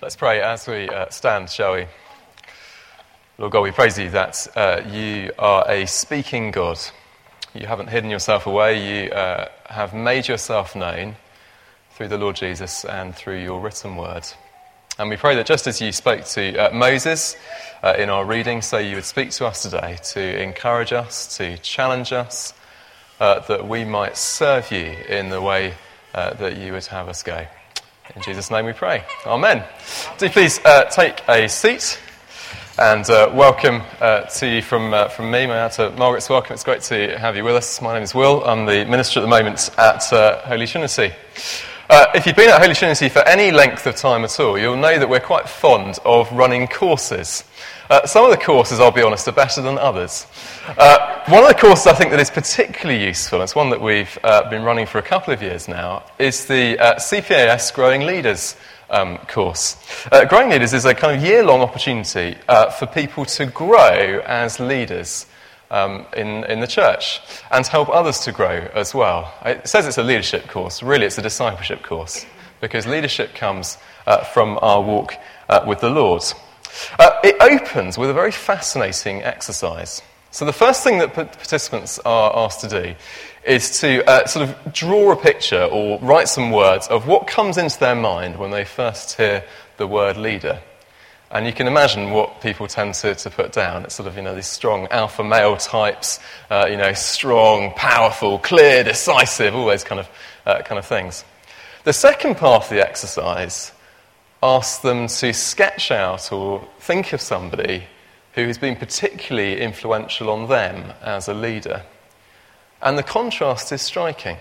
Let's pray as we uh, stand, shall we? Lord God, we praise you that uh, you are a speaking God. You haven't hidden yourself away, you uh, have made yourself known through the Lord Jesus and through your written word. And we pray that just as you spoke to uh, Moses uh, in our reading, so you would speak to us today to encourage us, to challenge us, uh, that we might serve you in the way that you would have us go. In Jesus' name we pray. Amen. Do please uh, take a seat and uh, welcome uh, to you from, uh, from me. My to Margaret's welcome. It's great to have you with us. My name is Will. I'm the minister at the moment at uh, Holy Trinity. Uh, if you've been at Holy Trinity for any length of time at all, you'll know that we're quite fond of running courses. Uh, some of the courses, I'll be honest, are better than others. Uh, one of the courses I think that is particularly useful, it's one that we've uh, been running for a couple of years now, is the uh, CPAS Growing Leaders um, course. Uh, Growing Leaders is a kind of year long opportunity uh, for people to grow as leaders. Um, in, in the church and help others to grow as well. It says it's a leadership course. Really, it's a discipleship course because leadership comes from our walk with the Lord. Uh, it opens with a very fascinating exercise. So, the first thing that participants are asked to do is to uh, sort of draw a picture or write some words of what comes into their mind when they first hear the word leader. And you can imagine what people tend to, to put down. It's sort of, you know, these strong alpha male types, uh, you know, strong, powerful, clear, decisive, all those kind of, uh, kind of things. The second part of the exercise ask them to sketch out or think of somebody who has been particularly influential on them as a leader. And the contrast is striking.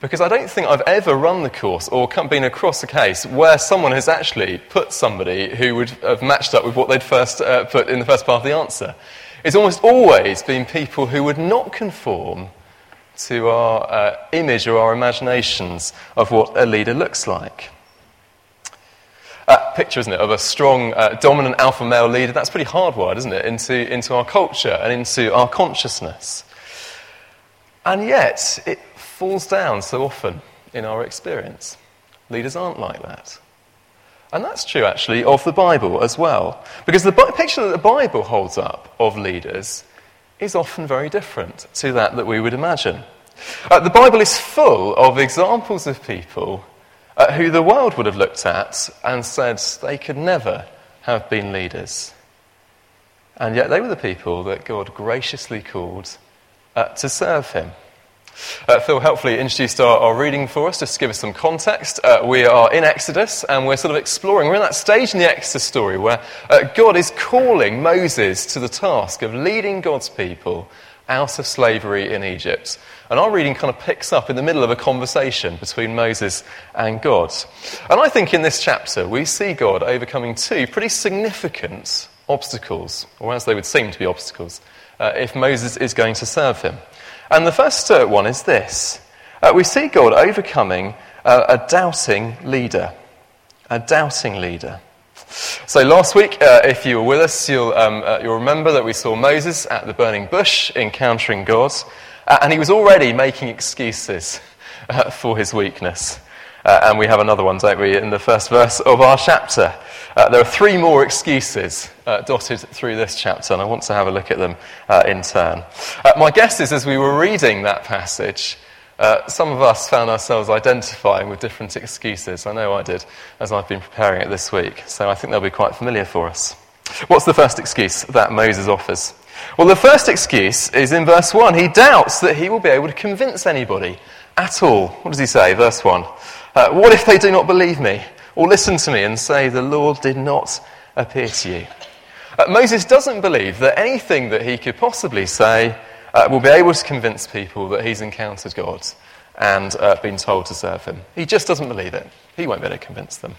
Because I don't think I've ever run the course or been across a case where someone has actually put somebody who would have matched up with what they'd first uh, put in the first part of the answer. It's almost always been people who would not conform to our uh, image or our imaginations of what a leader looks like uh, picture, isn't it, of a strong, uh, dominant alpha male leader. That's pretty hardwired, isn't it, into, into our culture and into our consciousness. And yet, it falls down so often in our experience. Leaders aren't like that. And that's true, actually, of the Bible as well. Because the picture that the Bible holds up of leaders is often very different to that that we would imagine. Uh, the Bible is full of examples of people uh, who the world would have looked at and said they could never have been leaders. And yet they were the people that God graciously called uh, to serve him. Uh, Phil helpfully introduced our, our, reading for us, just to give us some context. Uh, we are in Exodus and we're sort of exploring, we're in that stage in the Exodus story where uh, God is calling Moses to the task of leading God's people out of slavery in Egypt. And our reading kind of picks up in the middle of a conversation between Moses and God. And I think in this chapter we see God overcoming two pretty significant obstacles, or as they would seem to be obstacles, uh, if Moses is going to serve him. And the first uh, one is this uh, we see God overcoming uh, a doubting leader. A doubting leader. So last week, uh, if you were with us, you'll, um, uh, you'll remember that we saw Moses at the burning bush encountering God, uh, and he was already making excuses uh, for his weakness. Uh, and we have another one, don't we, in the first verse of our chapter. Uh, there are three more excuses dotted through this chapter, and I want to have a look at them in turn. my guess is, as we were reading that passage, uh, some of us found ourselves identifying with different excuses. I know I did as I've been preparing it this week, so I think they'll be quite familiar for us. What's the first excuse that Moses offers? Well, the first excuse is in verse 1. He doubts that he will be able to convince anybody at all. What does he say? Verse 1. Uh, what if they do not believe me or listen to me and say, The Lord did not appear to you? Uh, Moses doesn't believe that anything that he could possibly say uh, will be able to convince people that he's encountered God and uh, been told to serve him. He just doesn't believe it. He won't be able to convince them.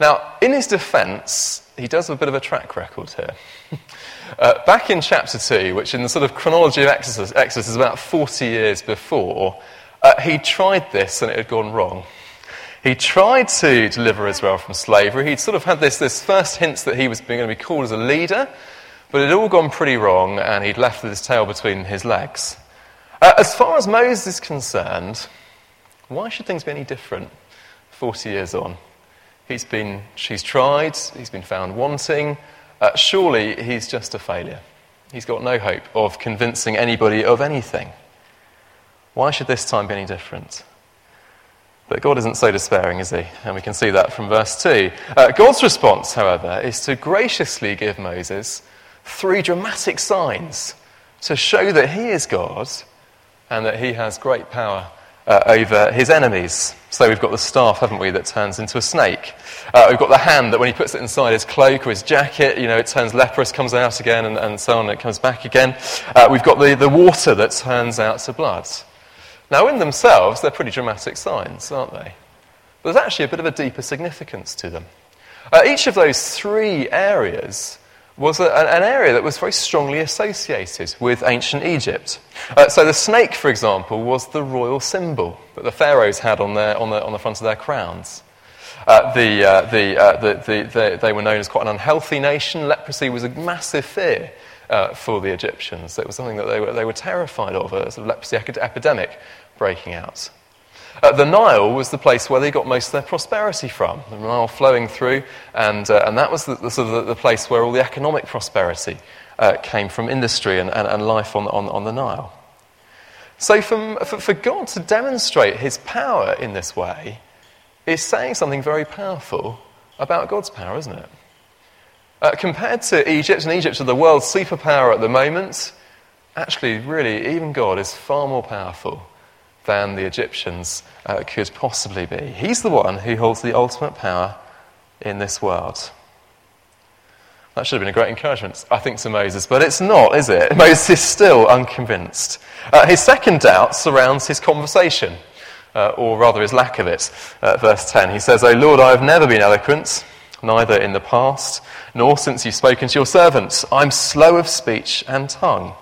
Now, in his defense, he does have a bit of a track record here. uh, back in chapter 2, which in the sort of chronology of Exodus, Exodus is about 40 years before, uh, he tried this and it had gone wrong. He tried to deliver Israel from slavery. He'd sort of had this, this first hints that he was going to be called as a leader, but it had all gone pretty wrong, and he'd left with his tail between his legs. Uh, as far as Moses is concerned, why should things be any different 40 years on? He's been, she's tried, he's been found wanting. Uh, surely he's just a failure. He's got no hope of convincing anybody of anything. Why should this time be any different? But God isn't so despairing, is he? And we can see that from verse 2. Uh, God's response, however, is to graciously give Moses three dramatic signs to show that he is God and that he has great power uh, over his enemies. So we've got the staff, haven't we, that turns into a snake. Uh, we've got the hand that when he puts it inside his cloak or his jacket, you know, it turns leprous, comes out again, and, and so on, it comes back again. Uh, we've got the, the water that turns out to blood. Now, in themselves, they're pretty dramatic signs, aren't they? But there's actually a bit of a deeper significance to them. Uh, each of those three areas was a, an area that was very strongly associated with ancient Egypt. Uh, so the snake, for example, was the royal symbol that the pharaohs had on, their, on, the, on the front of their crowns. Uh, the, uh, the, uh, the, the, they were known as quite an unhealthy nation. Leprosy was a massive fear uh, for the Egyptians. It was something that they were, they were terrified of, a sort of leprosy epidemic breaking out. Uh, the Nile was the place where they got most of their prosperity from, the Nile flowing through, and, uh, and that was the, the, sort of the, the, place where all the economic prosperity uh, came from industry and, and, and life on, on, on, the Nile. So, from, for, for God to demonstrate his power in this way is saying something very powerful about God's power, isn't it? Uh, compared to Egypt, and Egypt is the world's superpower at the moment, actually, really, even God is far more powerful than the Egyptians uh, could possibly be. He's the one who holds the ultimate power in this world. That should have been a great encouragement, I think, to Moses, but it's not, is it? Moses is still unconvinced. Uh, his second doubt surrounds his conversation, uh, or rather his lack of it. Uh, verse 10, he says, O Lord, I have never been eloquent, neither in the past, nor since you've spoken to your servants. I'm slow of speech and tongue.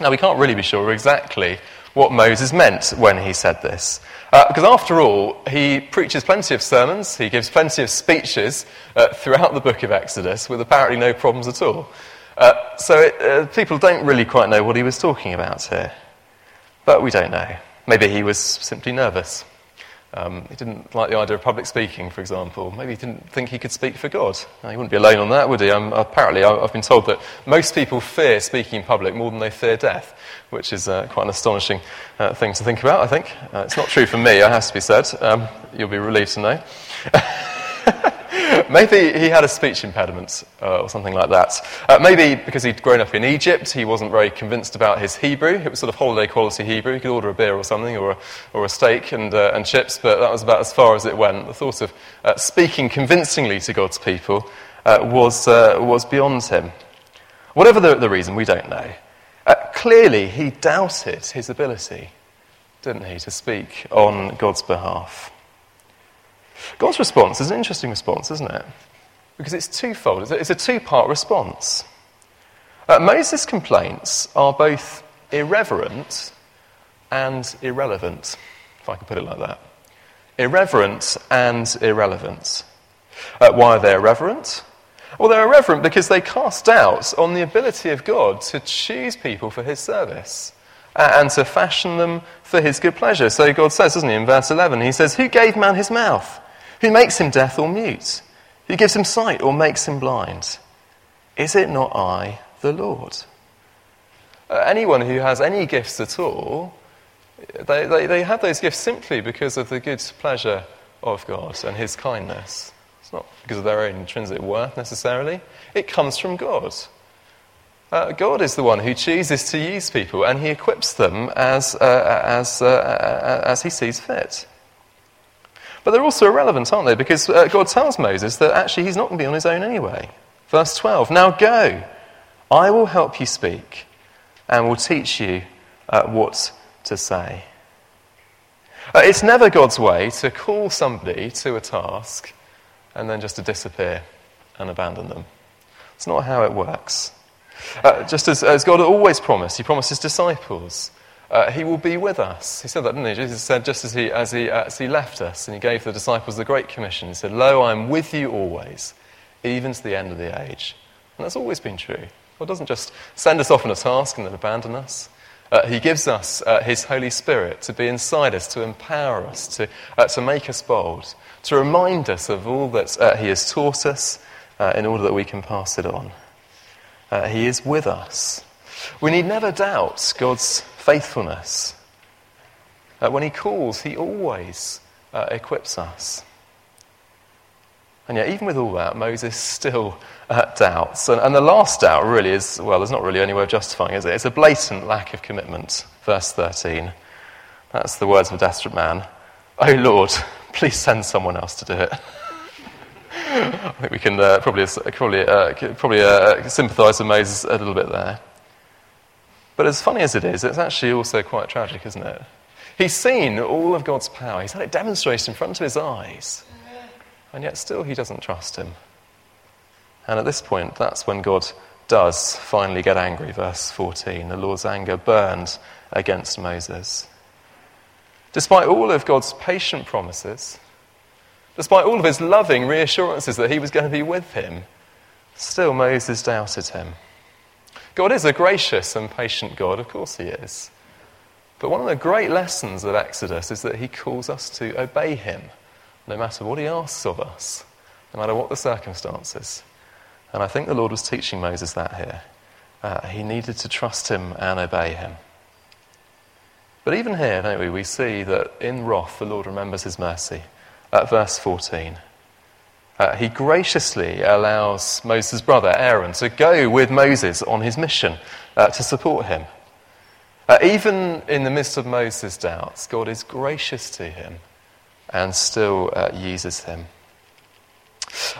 Now, we can't really be sure exactly what Moses meant when he said this. Uh, because after all, he preaches plenty of sermons, he gives plenty of speeches uh, throughout the book of Exodus with apparently no problems at all. Uh, so it, uh, people don't really quite know what he was talking about here. But we don't know. Maybe he was simply nervous. Um, he didn't like the idea of public speaking, for example. Maybe he didn't think he could speak for God. Now, he wouldn't be alone on that, would he? Um, apparently, I've been told that most people fear speaking in public more than they fear death which is uh, quite an astonishing uh, thing to think about, I think. Uh, it's not true for me, it has to be said. Um, you'll be relieved to know. maybe he had a speech impediment uh, or something like that. Uh, maybe because he'd grown up in Egypt, he wasn't very convinced about his Hebrew. It was sort of holiday quality Hebrew. He could order a beer or something, or a, or a steak and, uh, and chips, but that was about as far as it went. The thought of speaking convincingly to God's people was, was beyond him. Whatever the, the reason, we don't know. Uh, clearly, he doubted his ability, didn't he, to speak on God's behalf. God's response is an interesting response, isn't it? Because it's twofold, it's a, two part response. Uh, Moses' complaints are both irreverent and irrelevant, if I can put it like that. Irreverent and irrelevant. Uh, why are they irreverent? Well, they're irreverent because they cast doubts on the ability of God to choose people for his service and to fashion them for his good pleasure. So God says, doesn't he, in verse 11, he says, Who gave man his mouth? Who makes him deaf or mute? Who gives him sight or makes him blind? Is it not I, the Lord? Uh, anyone who has any gifts at all, they, they, they have those gifts simply because of the good pleasure of God and his kindness. It's not because of their own intrinsic worth necessarily. It comes from God. Uh, God is the one who chooses to use people and he equips them as, uh, as, uh, uh as he sees fit. But they're also irrelevant, aren't they? Because uh, God tells Moses that actually he's not going to be on his own anyway. Verse 12 Now go, I will help you speak and will teach you uh, what to say. it's never God's way to call somebody to a task and then just to disappear and abandon them. It's not how it works. Uh, just as, as, God always promised, He promised His disciples, uh, He will be with us. He said that, didn't He? Jesus said, just as he, as, he, as he left us and He gave the disciples the Great Commission, He said, Lo, I am with you always, even to the end of the age. And that's always been true. God doesn't just send us off on a task and then abandon us. Uh, he gives us uh, His Holy Spirit to be inside us, to empower us, to, uh, to make us bold, to remind us of all that uh, He has taught us uh, in order that we can pass it on. Uh, he is with us. We need never doubt God's faithfulness. when He calls, He always equips us. And yet, even with all that, Moses still uh, doubts. And, and, the last doubt really is well, there's not really any way of justifying is it? It's a blatant lack of commitment. Verse 13. That's the words of a desperate man. Oh Lord, please send someone else to do it. I think we can uh, probably, probably, uh, probably uh, sympathise with Moses a little bit there. But as funny as it is, it's actually also quite tragic, isn't it? He's seen all of God's power, he's had it demonstrated in front of his eyes. And yet still he doesn't trust him. And at this point, that's when God does finally get angry. Verse 14 the Lord's anger burned against Moses. Despite all of God's patient promises, despite all of his loving reassurances that he was going to be with him, still Moses doubted him. God is a gracious and patient God, of course he is. But one of the great lessons of Exodus is that he calls us to obey him no matter what he asks of us, no matter what the circumstances. And I think the Lord was teaching Moses that here. Uh, he needed to trust him and obey him. But even here, don't we, we see that in wrath the Lord remembers his mercy. At verse 14, uh, he graciously allows Moses' brother Aaron to go with Moses on his mission uh, to support him. Uh, even in the midst of Moses' doubts, God is gracious to him and still uh, uses him.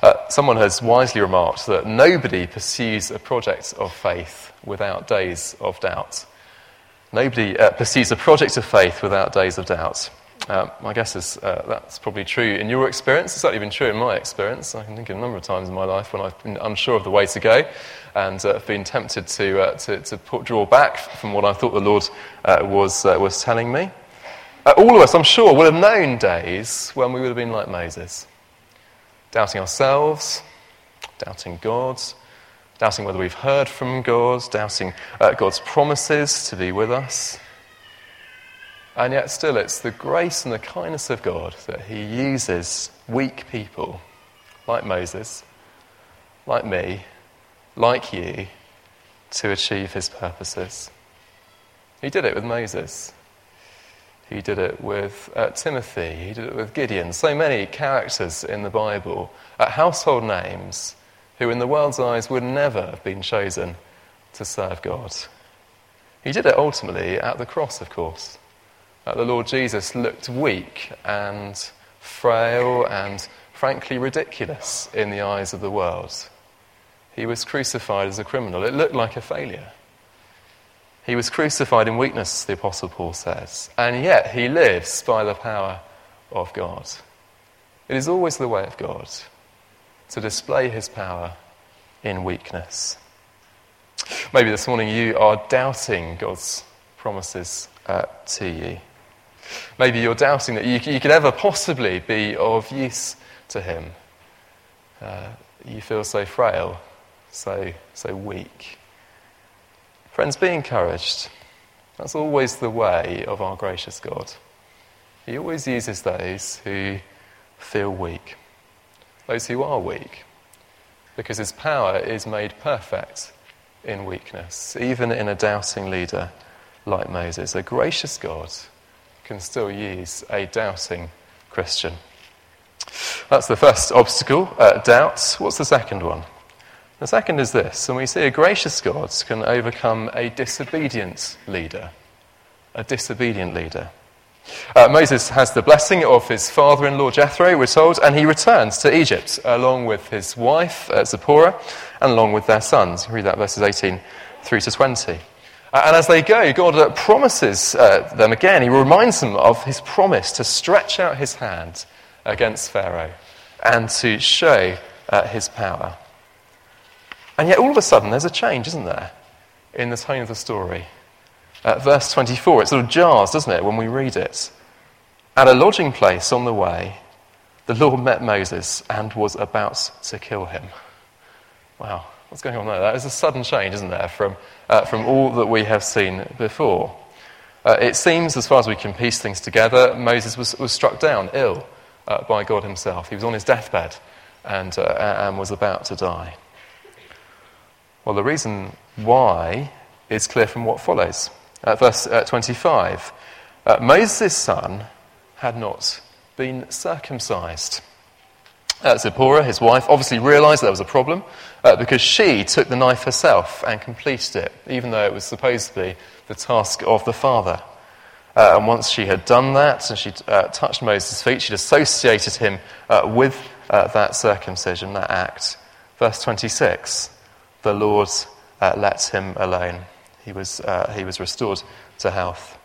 Uh, someone has wisely remarked that nobody pursues a project of faith without days of doubt. Nobody uh, pursues a project of faith without days of doubt. Uh, my guess is uh, that's probably true in your experience. It's certainly been true in my experience. I can think of a number of times in my life when I've been unsure of the way to go and uh, been tempted to, uh, to, to put, draw back from what I thought the Lord was, was telling me. Uh, all of us, I'm sure, will have known days when we would have been like Moses, doubting ourselves, doubting God, doubting whether we've heard from God, doubting uh, God's promises to be with us. And yet, still, it's the grace and the kindness of God that He uses weak people like Moses, like me, like you, to achieve His purposes. He did it with Moses. He did it with uh, Timothy. He did it with Gideon. So many characters in the Bible, uh, household names, who in the world's eyes would never have been chosen to serve God. He did it ultimately at the cross, of course. Uh, the Lord Jesus looked weak and frail and frankly ridiculous in the eyes of the world. He was crucified as a criminal. It looked like a failure. He was crucified in weakness, the Apostle Paul says, and yet he lives by the power of God. It is always the way of God to display his power in weakness. Maybe this morning you are doubting God's promises uh, to you. Maybe you're doubting that you, you, could ever possibly be of use to him. Uh, you feel so frail, so, so weak. Friends, be encouraged. That's always the way of our gracious God. He always uses those who feel weak, those who are weak, because his power is made perfect in weakness, even in a doubting leader like Moses. A gracious God can still use a doubting Christian. That's the first obstacle, uh, doubt. What's the second one? The second is this, and we see a gracious God can overcome a disobedient leader. A disobedient leader. Uh, Moses has the blessing of his father in law Jethro, we're told, and he returns to Egypt along with his wife uh, Zipporah and along with their sons. Read that verses 18 through to 20. Uh, and as they go, God uh, promises uh, them again, he reminds them of his promise to stretch out his hand against Pharaoh and to show his power. And yet, all of a sudden, there's a change, isn't there, in the tone of the story? Uh, verse 24, it sort of jars, doesn't it, when we read it? At a lodging place on the way, the Lord met Moses and was about to kill him. Wow, What's going on there? That is a sudden change, isn't there, from, uh, from all that we have seen before. Uh, it seems, as far as we can piece things together, Moses was, was struck down, ill, uh, by God himself. He was on his deathbed and, uh, and was about to die. Well, the reason why is clear from what follows. verse uh, 25 uh, Moses' son had not been circumcised. Uh, Zipporah, his wife, obviously realized there was a problem uh, because she took the knife herself and completed it, even though it was supposed to be the task of the father. Uh, and once she had done that and she uh, touched Moses' feet, she'd associated him uh, with uh, that circumcision, that act. Verse 26 the Lord let him alone. He was, he was restored to health.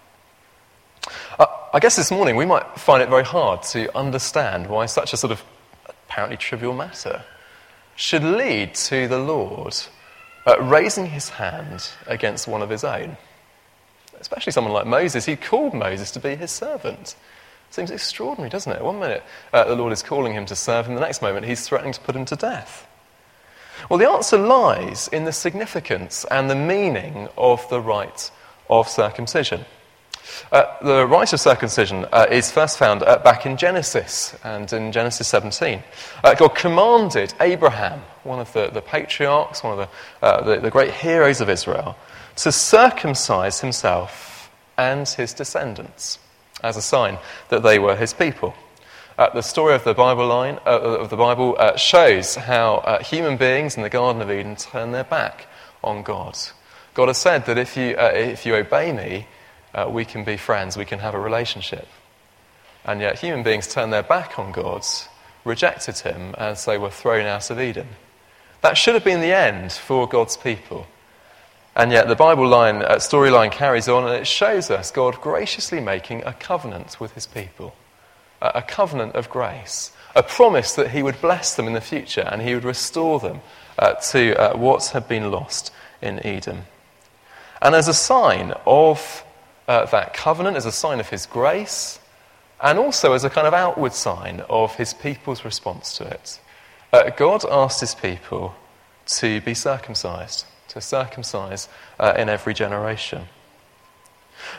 I guess this morning we might find it very hard to understand why such a sort of apparently trivial matter should lead to the Lord uh, raising his hand against one of his own. Especially someone like Moses. He called Moses to be his servant. Seems extraordinary, doesn't it? One minute uh, the Lord is calling him to serve him, the next moment he's threatening to put him to death. Well, the answer lies in the significance and the meaning of the rite of circumcision. Uh, the rite of circumcision uh, is first found uh, back in Genesis and in Genesis 17. Uh, God commanded Abraham, one of the, the patriarchs, one of the, uh, the, the great heroes of Israel, to circumcise himself and his descendants as a sign that they were his people. The story of the Bible line of the Bible shows how human beings in the Garden of Eden turn their back on God. God has said that if you, if you obey me, uh, we can be friends, we can have a relationship. And yet, human beings turned their back on God, rejected him, as they were thrown out of Eden. That should have been the end for God's people. And yet, the Bible line, uh, storyline carries on, and it shows us God graciously making a covenant with his people uh, a covenant of grace, a promise that he would bless them in the future and he would restore them uh, to uh, what had been lost in Eden. And as a sign of uh, that covenant as a sign of his grace and also as a kind of outward sign of his people's response to it. Uh, God asked his people to be circumcised, to circumcise uh, in every generation.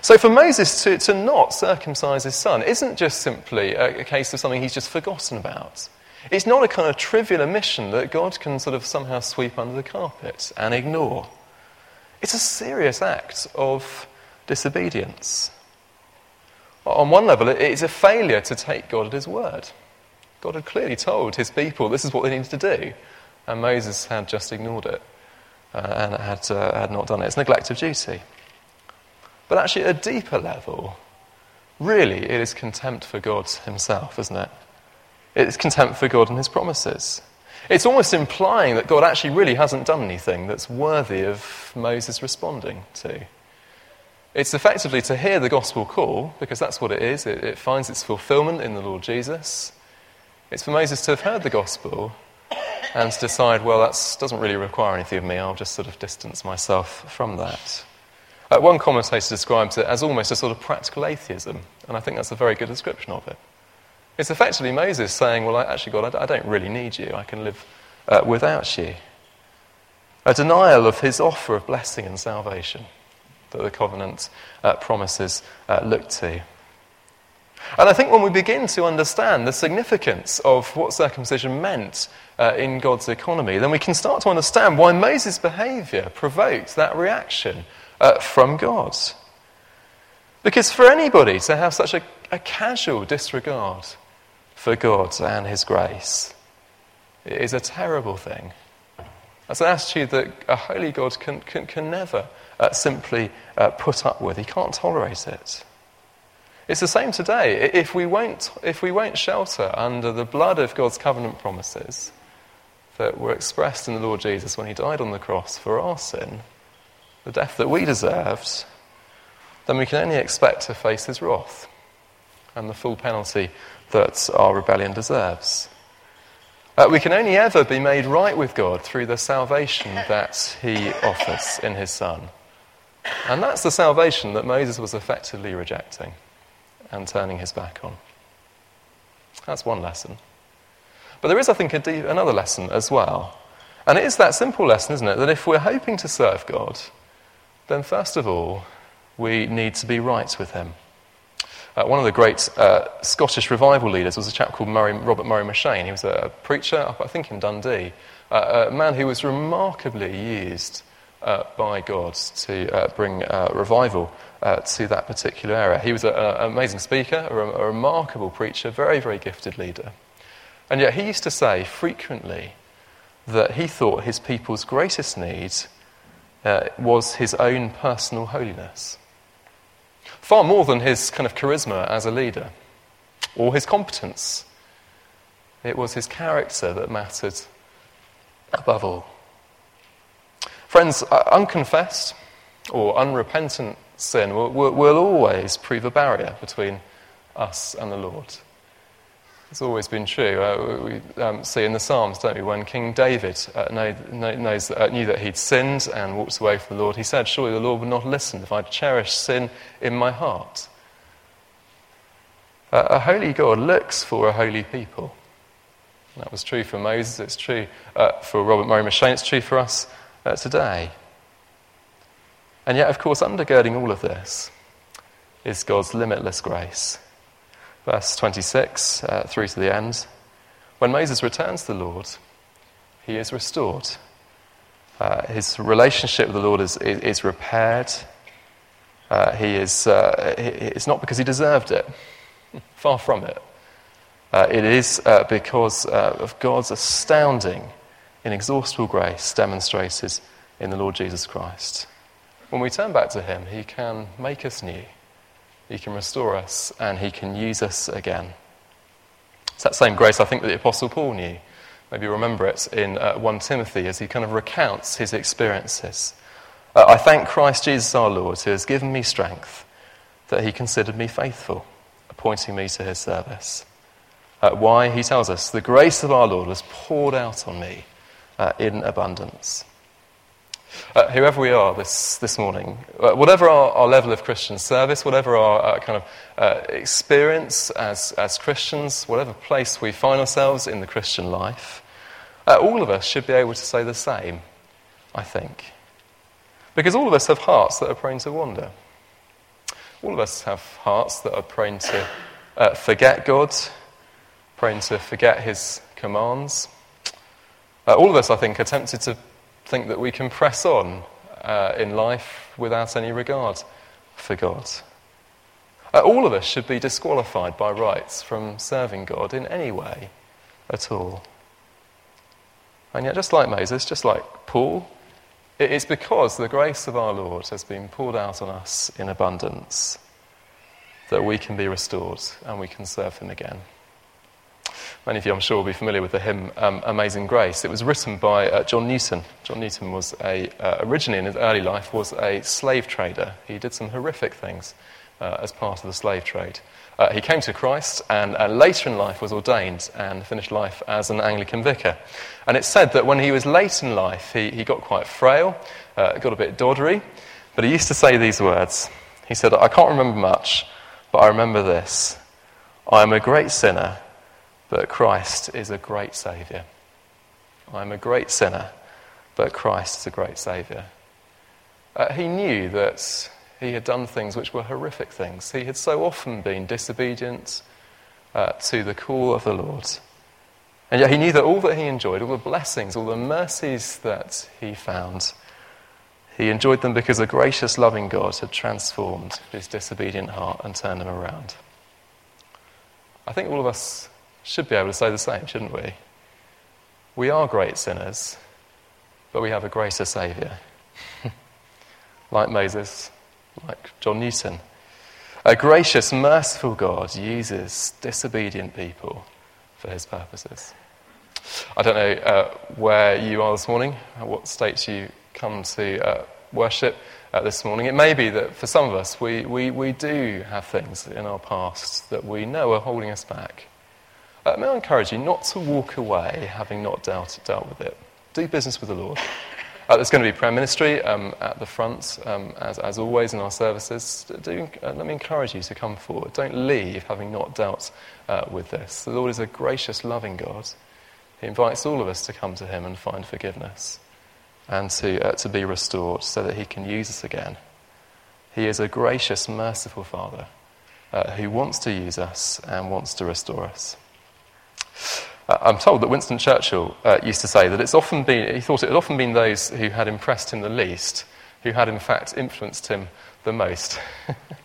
So for Moses to, to not circumcise his son isn't just simply a, a case of something he's just forgotten about. It's not a kind of trivial omission that God can sort of somehow sweep under the carpet and ignore. It's a serious act of disobedience. On one level, it's a failure to take God at his word. God had clearly told his people this is what they needed to do, and Moses had just ignored it uh, and had, uh, had not done it. It's neglect of duty. But actually, at a deeper level, really, it is contempt for God himself, isn't it? It's contempt for God and his promises. It's almost implying that God actually really hasn't done anything that's worthy of Moses responding to. It's effectively to hear the gospel call, because that's what it is. It, it, finds its fulfillment in the Lord Jesus. It's for Moses to have heard the gospel and to decide, well, that doesn't really require anything of me. I'll just sort of distance myself from that. Uh, one commentator describes it as almost a sort of practical atheism, and I think that's a very good description of it. It's effectively Moses saying, well, actually, God, I, I don't really need you. I can live uh, without you. A denial of his offer of blessing and salvation that the covenant uh, promises uh, look to. And I think when we begin to understand the significance of what circumcision meant uh, in God's economy, then we can start to understand why Moses' behavior provoked that reaction uh, from God. Because for anybody to have such a, a casual disregard for God and His grace is a terrible thing. That's an attitude that a holy God can, can, can never uh, simply uh, put up with. He can't tolerate it. It's the same today. If we, won't, if we won't shelter under the blood of God's covenant promises that were expressed in the Lord Jesus when he died on the cross for our sin, the death that we deserved, then we can only expect to face his wrath and the full penalty that our rebellion deserves. Uh, we can only ever be made right with God through the salvation that he offers in his Son. And that's the salvation that Moses was effectively rejecting and turning his back on. That's one lesson. But there is, I think, deep, another lesson as well. And it is that simple lesson, isn't it? That if we're hoping to serve God, then first of all, we need to be right with Him. Uh, one of the great uh, Scottish revival leaders was a chap called Murray, Robert Murray M'Cheyne. He was a preacher, I think, in Dundee, uh, a man who was remarkably used uh, by God to uh, bring uh, revival to that particular area. He was an amazing speaker, a, a remarkable preacher, very, very gifted leader. And yet he used to say frequently that he thought his people's greatest need was his own personal holiness far more than his kind of charisma as a leader or his competence. It was his character that mattered above all. Friends, uh, unconfessed or unrepentant sin will, will, will always prove a barrier between us and the Lord. It's always been true. Uh, we um, see in the Psalms, don't we, when King David uh, know, knows, uh, knew that he'd sinned and walked away from the Lord, he said, Surely the Lord would not listen if I cherished sin in my heart. A holy God looks for a holy people. That was true for Moses, it's true uh, for Robert Murray M'Cheyne, it's true for us uh, today. And yet, of course, undergirding all of this is God's limitless grace verse 26 uh, through to the end. When Moses returns to the Lord, he is restored. Uh, his relationship with the Lord is, is, is repaired. Uh, he is, uh, it's not because he deserved it, far from it. Uh, it is uh, because of God's astounding, inexhaustible grace demonstrated in the Lord Jesus Christ. When we turn back to him, he can make us new. He can restore us and He can use us again. It's that same grace I think that the Apostle Paul knew. Maybe you remember it in uh, 1 Timothy as he kind of recounts his experiences. Uh, I thank Christ Jesus our Lord who has given me strength that He considered me faithful, appointing me to His service. Uh, why? He tells us, the grace of our Lord was poured out on me uh, in abundance. Uh, whoever we are this, this morning, uh, whatever our, our, level of Christian service, whatever our uh, kind of uh, experience as, as Christians, whatever place we find ourselves in the Christian life, uh, all of us should be able to say the same, I think. Because all of us have hearts that are prone to wander. All of us have hearts that are prone to uh, forget God, prone to forget His commands. All of us, I think, are tempted to think that we can press on uh, in life without any regard for God. Uh, all of us should be disqualified by rights from serving God in any way at all. And yet, just like Moses, just like Paul, it is because the grace of our Lord has been poured out on us in abundance that we can be restored and we can serve Him again. Many of you, I'm sure, will be familiar with the hymn um, Amazing Grace. It was written by uh, John Newton. John Newton was a, uh, originally in his early life was a slave trader. He did some horrific things uh, as part of the slave trade. Uh, he came to Christ and uh, later in life was ordained and finished life as an Anglican vicar. And it's said that when he was late in life, he, he got quite frail, uh, got a bit doddery, but he used to say these words. He said, I can't remember much, but I remember this. I am a great sinner but Christ is a great Saviour. I'm a great sinner, but Christ is a great Saviour. Uh, he knew that he had done things which were horrific things. He had so often been disobedient uh, to the call of the Lord. And yet he knew that all that he enjoyed, all the blessings, all the mercies that he found, he enjoyed them because a gracious, loving God had transformed his disobedient heart and turned him around. I think all of us should be able to say the same, shouldn't we? We are great sinners, but we have a greater Saviour. like Moses, like John Newton. A gracious, merciful God uses disobedient people for his purposes. I don't know uh, where you are this morning, what state you come to uh, worship uh, this morning. It may be that for some of us, we, we, we do have things in our past that we know are holding us back. Uh, may I encourage you not to walk away having not dealt, dealt with it. Do business with the Lord. Uh, there's going to be prayer ministry um, at the front, um, as, as always in our services. Do, uh, let me encourage you to come forward. Don't leave having not dealt uh, with this. The Lord is a gracious, loving God He invites all of us to come to Him and find forgiveness and to, uh, to be restored so that He can use us again. He is a gracious, merciful Father uh, who wants to use us and wants to restore us. Uh, I'm told that Winston Churchill uh, used to say that it's often been, he thought it had often been those who had impressed him the least who had in fact influenced him the most.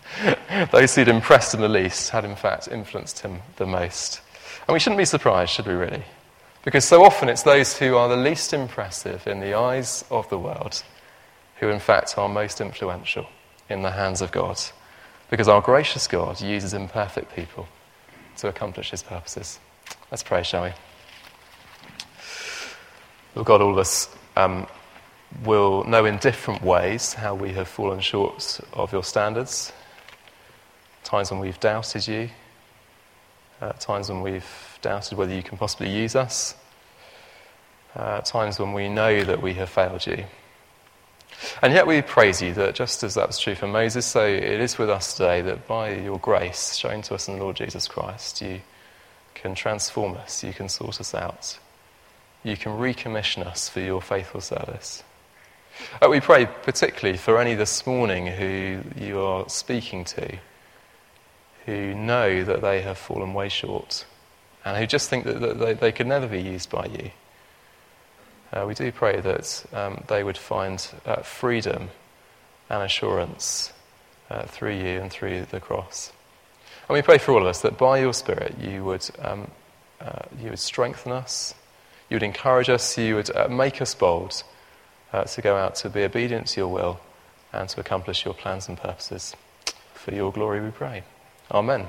those who'd impressed him the least had in fact influenced him the most. And we shouldn't be surprised, should we really? Because so often it's those who are the least impressive in the eyes of the world who, in fact, are most influential in the hands of God. Because our gracious God uses imperfect people to accomplish his purposes. Let's pray, shall we? Lord God, all of us um, will know in different ways how we have fallen short of your standards. Times when we've doubted you, uh, times when we've doubted whether you can possibly use us, uh, times when we know that we have failed you. And yet we praise you that just as that was true for Moses, so it is with us today that by your grace shown to us in the Lord Jesus Christ, you can transform us, you can sort us out, you can recommission us for your faithful service. Uh, we pray particularly for any this morning who you are speaking to, who know that they have fallen way short, and who just think that, that they, they could never be used by you. Uh, we do pray that um, they would find uh, freedom and assurance uh, through you and through the cross. And we pray for all of us that by your Spirit you would, um, uh, you would strengthen us, you would encourage us, you would uh, make us bold uh, to go out to be obedient to your will and to accomplish your plans and purposes. For your glory we pray. Amen.